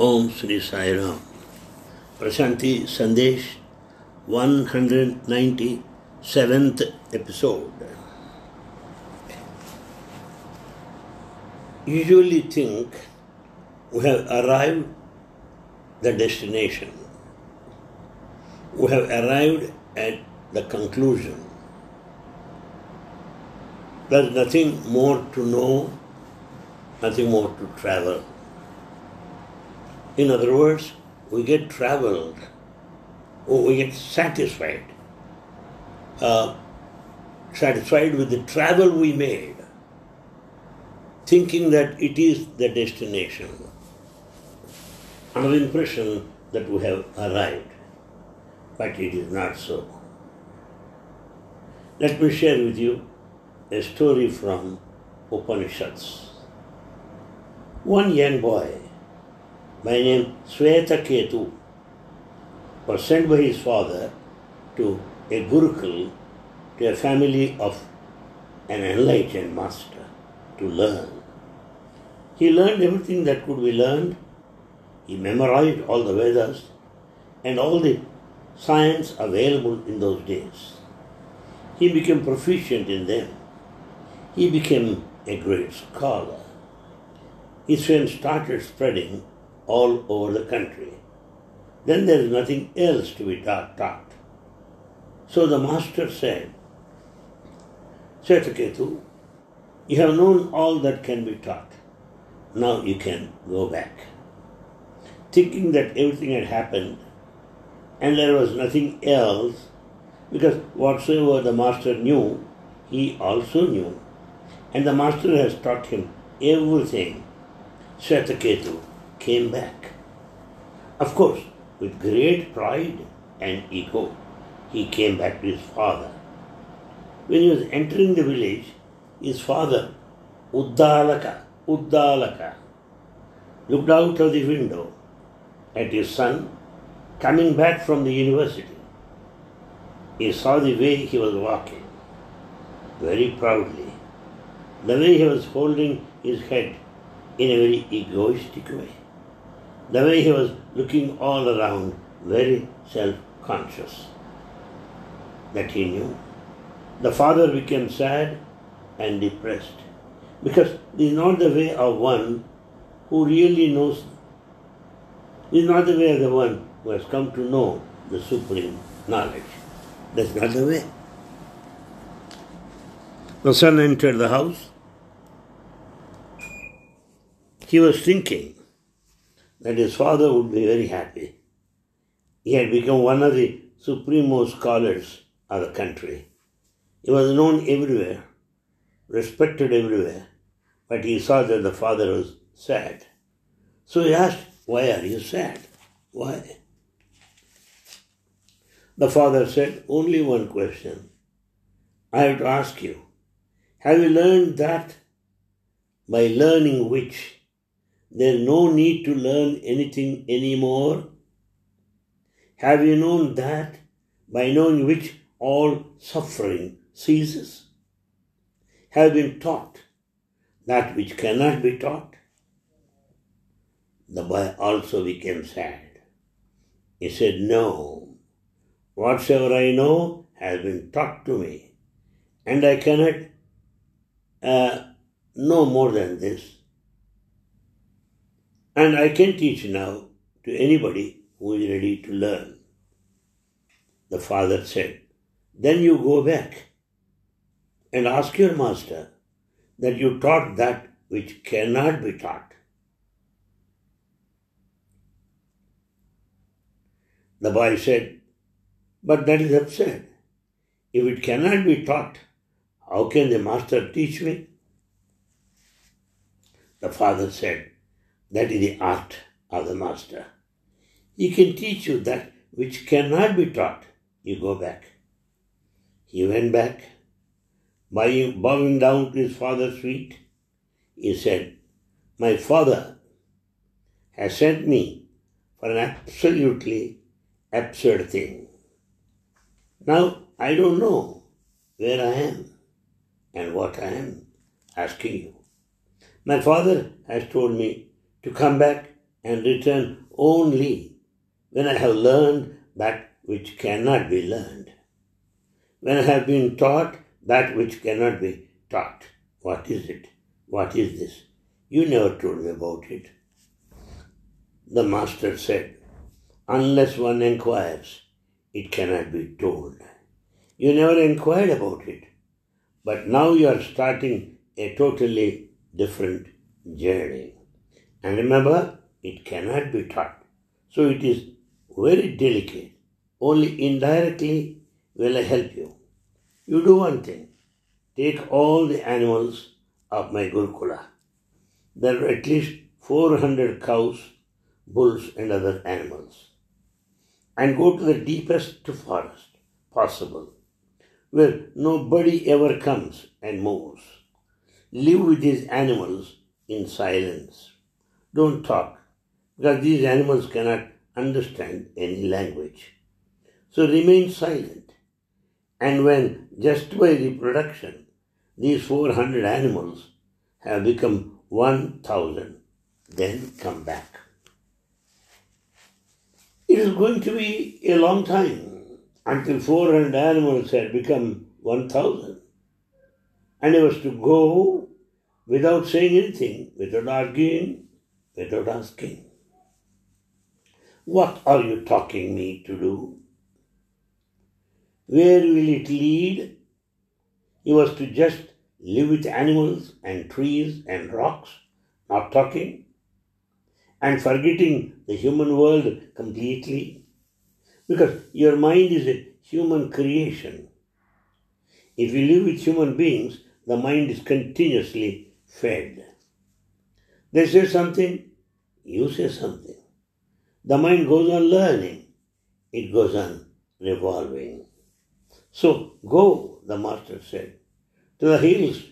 Om Sri Sai Ram. Prashanti Sandesh, 197th episode. Usually think we have arrived the destination. We have arrived at the conclusion. There's nothing more to know, nothing more to travel. In other words, we get traveled, we get satisfied, uh, satisfied with the travel we made, thinking that it is the destination, our impression that we have arrived, but it is not so. Let me share with you a story from Upanishads. One young boy by name Swetaketu was sent by his father to a Gurukul, to a family of an enlightened master to learn. He learned everything that could be learned. He memorized all the Vedas and all the science available in those days. He became proficient in them. He became a great scholar. His fame started spreading all over the country. Then there is nothing else to be taught. taught. So the master said, Swetaketu, you have known all that can be taught. Now you can go back. Thinking that everything had happened and there was nothing else, because whatsoever the master knew, he also knew. And the master has taught him everything. Swetaketu came back. Of course, with great pride and ego, he came back to his father. When he was entering the village, his father, Uddalaka, Uddalaka, looked out of the window at his son coming back from the university. He saw the way he was walking, very proudly, the way he was holding his head in a very egoistic way the way he was looking all around, very self conscious. That he knew. The father became sad and depressed because this is not the way of one who really knows. This is not the way of the one who has come to know the supreme knowledge. That's not the way. The son entered the house. He was thinking that his father would be very happy. He had become one of the supremo scholars of the country. He was known everywhere, respected everywhere, but he saw that the father was sad. So he asked, Why are you sad? Why? The father said, Only one question. I have to ask you, have you learned that by learning which there is no need to learn anything anymore? Have you known that by knowing which all suffering ceases? Have been taught that which cannot be taught? The boy also became sad. He said, No, whatsoever I know has been taught to me, and I cannot uh, know more than this. And I can teach now to anybody who is ready to learn. The father said, Then you go back and ask your master that you taught that which cannot be taught. The boy said, But that is absurd. If it cannot be taught, how can the master teach me? The father said, That is the art of the master. He can teach you that which cannot be taught. You go back. He went back, bowing down to his father's feet. He said, My father has sent me for an absolutely absurd thing. Now I don't know where I am and what I am asking you. My father has told me to come back and return only when I have learned that which cannot be learned. When I have been taught that which cannot be taught. What is it? What is this? You never told me about it. The master said, Unless one inquires, it cannot be told. You never inquired about it. But now you are starting a totally different journey. And remember, it cannot be taught. So it is very delicate. Only indirectly will I help you. You do one thing. Take all the animals of my Gurukula. There are at least 400 cows, bulls, and other animals. And go to the deepest forest possible, where nobody ever comes and moves. Live with these animals in silence. Don't talk, because these animals cannot understand any language. So remain silent. And when just by reproduction these 400 animals have become 1000, then come back. It is going to be a long time until 400 animals had become 1000. And I was to go without saying anything, without arguing, without asking. What are you talking me to do? Where will it lead? He was to just live with animals and trees and rocks, not talking, and forgetting the human world completely. Because your mind is a human creation. If you live with human beings, the mind is continuously fed. They say something, you say something. The mind goes on learning, it goes on revolving. So go, the master said, to the hills,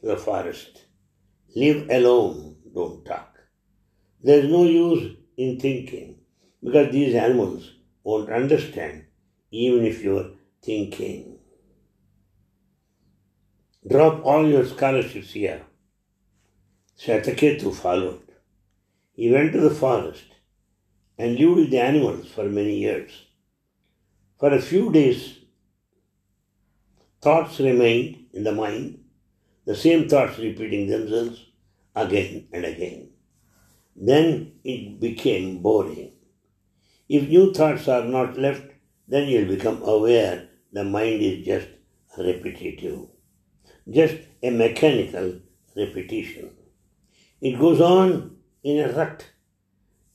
to the forest. Live alone, don't talk. There is no use in thinking because these animals won't understand even if you're thinking. Drop all your scholarships here. Swetaketu followed. He went to the forest and lived with the animals for many years. For a few days, thoughts remained in the mind, the same thoughts repeating themselves again and again. Then it became boring. If new thoughts are not left, then you'll become aware the mind is just repetitive, just a mechanical repetition. It goes on in a rut,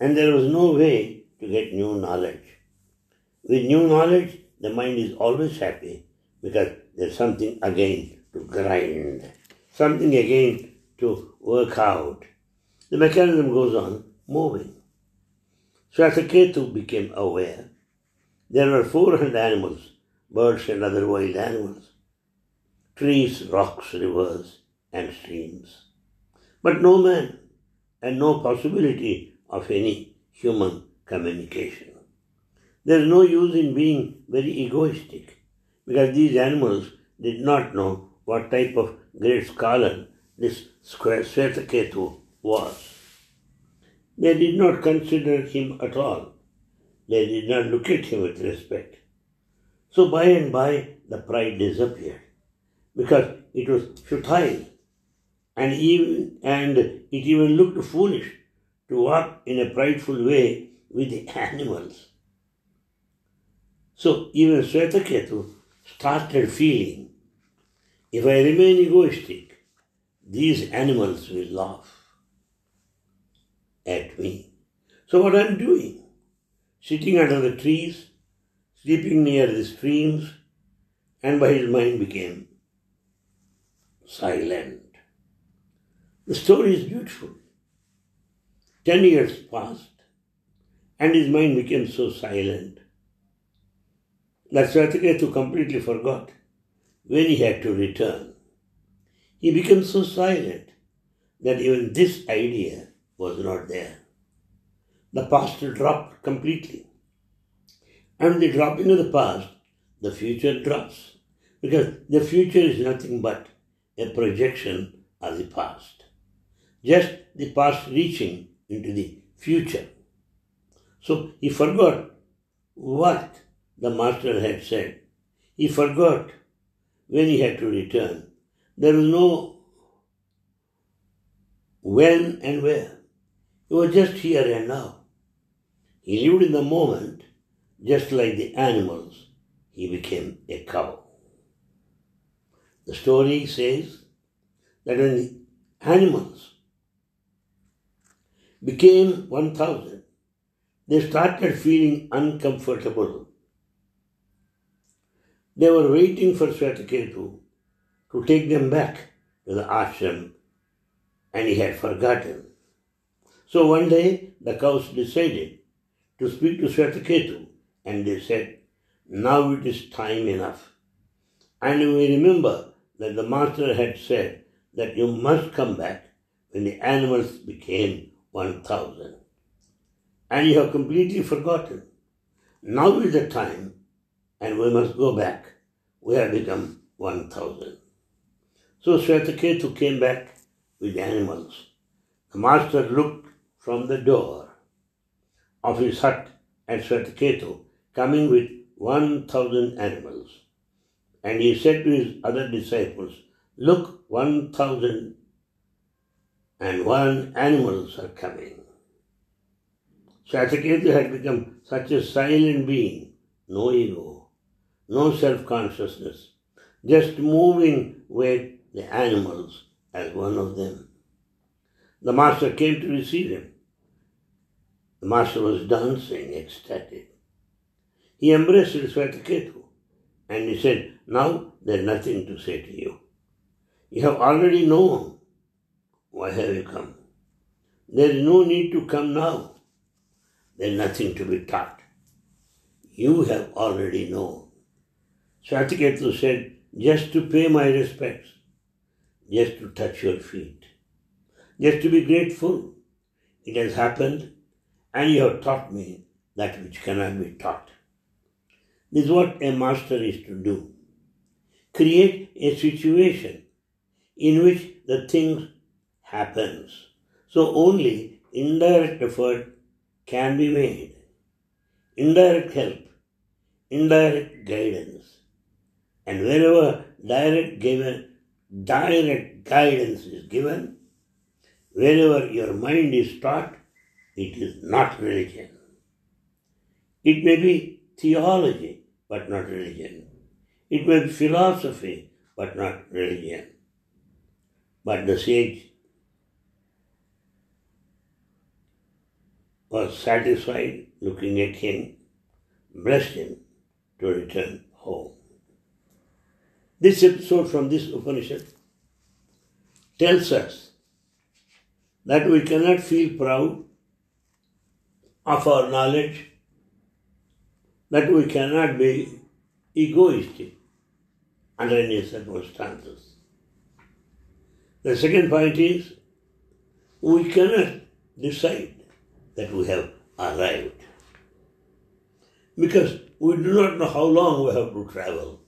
and there was no way to get new knowledge. With new knowledge, the mind is always happy because there's something again to grind, something again to work out. The mechanism goes on moving. Swetaketu became aware. There were 400 animals, birds and other wild animals, trees, rocks, rivers, and streams. But no man, and no possibility of any human communication. There is no use in being very egoistic because these animals did not know what type of great scholar this Swetaketu was. They did not consider him at all. They did not look at him with respect. So by and by the pride disappeared because it was futile and even and it even looked foolish to walk in a prideful way with the animals. So even Swetaketu started feeling if I remain egoistic, these animals will laugh at me. So what I'm doing, sitting under the trees, sleeping near the streams, and by his mind became silent. The story is beautiful. Ten years passed, and his mind became so silent that Swetaketu completely forgot when he had to return. He became so silent that even this idea was not there. The past dropped completely. And the dropping of the past, the future drops. Because the future is nothing but a projection of the past. Just the past reaching into the future. So he forgot what the master had said. He forgot when he had to return. There was no when and where. It was just here and now. He lived in the moment, just like the animals. He became a cow. The story says that when animals became 1000, they started feeling uncomfortable. They were waiting for Swetaketu to take them back to the ashram, and he had forgotten. So one day the cows decided to speak to Swetaketu, and they said, Now it is time enough. And we remember that the master had said that you must come back when the animals became 1000. And you have completely forgotten. Now is the time, and we must go back. We have become 1000. So Swetaketu came back with animals. The master looked from the door of his hut at Swetaketu, coming with 1000 animals. And he said to his other disciples, Look, 1000 and one animals are coming. Swetaketu had become such a silent being, no ego, no self consciousness, just moving with the animals as one of them. The master came to receive him. The master was dancing, ecstatic. He embraced Swetaketu and he said, Now there's nothing to say to you. You have already known. Why have you come? There is no need to come now. There's nothing to be taught. You have already known. Swetaketu said, just to pay my respects, just to touch your feet, just to be grateful. It has happened, and you have taught me that which cannot be taught. This is what a master is to do. Create a situation in which the thing happens. So only indirect effort can be made. Indirect help, indirect guidance. And wherever direct given direct guidance is given, wherever your mind is taught, it is not religion. It may be theology, but not religion. It may be philosophy, but not religion. But the sage was satisfied looking at him, blessed him to return home. This episode from this Upanishad tells us that we cannot feel proud of our knowledge, that we cannot be egoistic under any circumstances. The second point is we cannot decide that we have arrived because we do not know how long we have to travel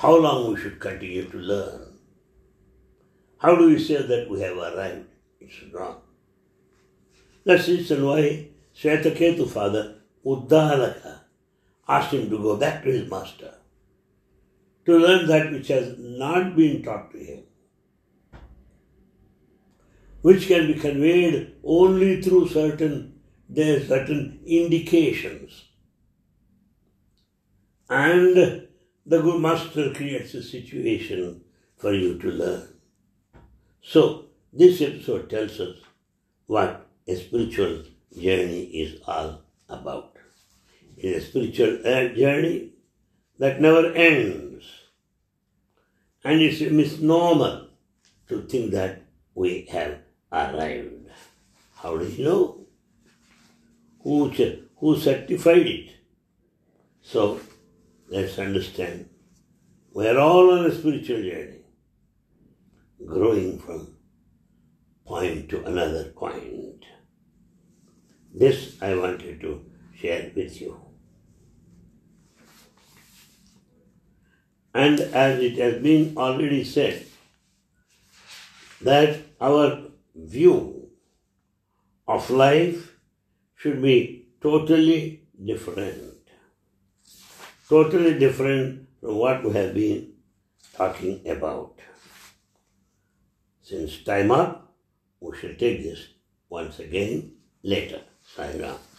how long we should continue to learn. How do we say that we have arrived? It's wrong. That's the reason why Swetaketu father, Uddalaka, asked him to go back to his master to learn that which has not been taught to him, which can be conveyed only through certain there certain indications. And the good master creates a situation for you to learn. So, this episode tells us what a spiritual journey is all about. It is a spiritual uh, journey that never ends. And it's a misnomer to think that we have arrived. How do you know? Who, who certified it? So, Let's understand. We are all on a spiritual journey, growing from point to another point. This I wanted to share with you. And as it has been already said, that our view of life should be totally different. Totally different from what we have been talking about. Since time up, we shall take this once again later. Sai Ram.